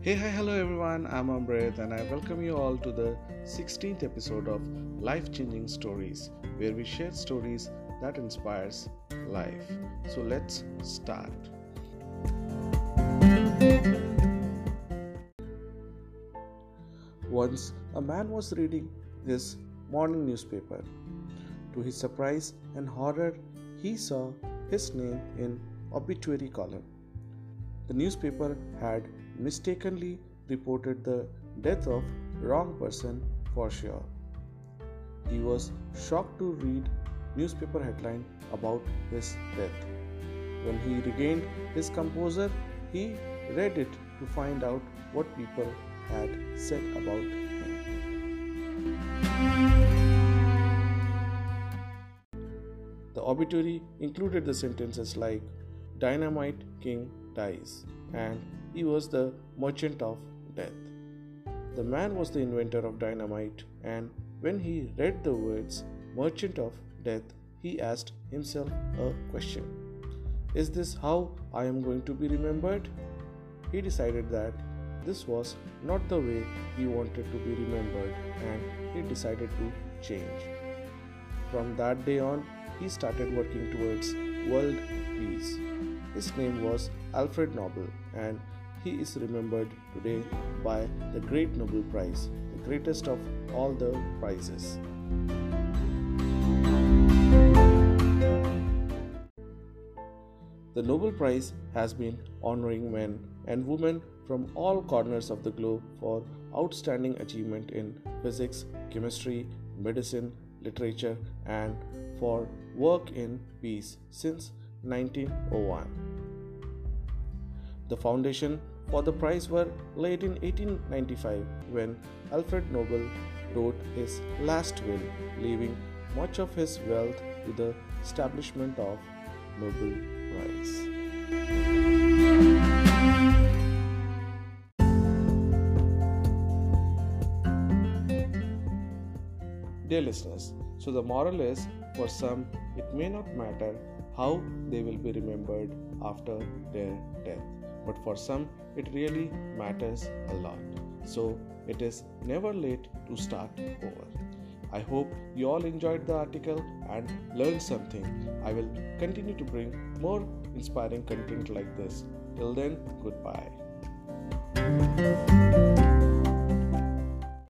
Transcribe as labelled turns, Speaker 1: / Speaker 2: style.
Speaker 1: Hey, hi, hello everyone. I'm Amrit and I welcome you all to the 16th episode of Life Changing Stories, where we share stories that inspires life. So let's start. Once a man was reading his morning newspaper. To his surprise and horror, he saw his name in obituary column. The newspaper had mistakenly reported the death of wrong person for sure. He was shocked to read newspaper headline about his death. When he regained his composure, he read it to find out what people had said about him. The obituary included the sentences like Dynamite King dies and he was the merchant of death. The man was the inventor of dynamite, and when he read the words merchant of death, he asked himself a question Is this how I am going to be remembered? He decided that this was not the way he wanted to be remembered, and he decided to change. From that day on, he started working towards world peace. His name was Alfred Nobel, and he is remembered today by the Great Nobel Prize, the greatest of all the prizes. The Nobel Prize has been honoring men and women from all corners of the globe for outstanding achievement in physics, chemistry, medicine, literature, and for work in peace since 1901. The foundation for the prize were laid in 1895 when Alfred Nobel wrote his last will, leaving much of his wealth to the establishment of Nobel Prize. Dear listeners, so the moral is for some it may not matter how they will be remembered after their death but for some it really matters a lot. So it is never late to start over. I hope you all enjoyed the article and learned something. I will continue to bring more inspiring content like this. Till then, goodbye.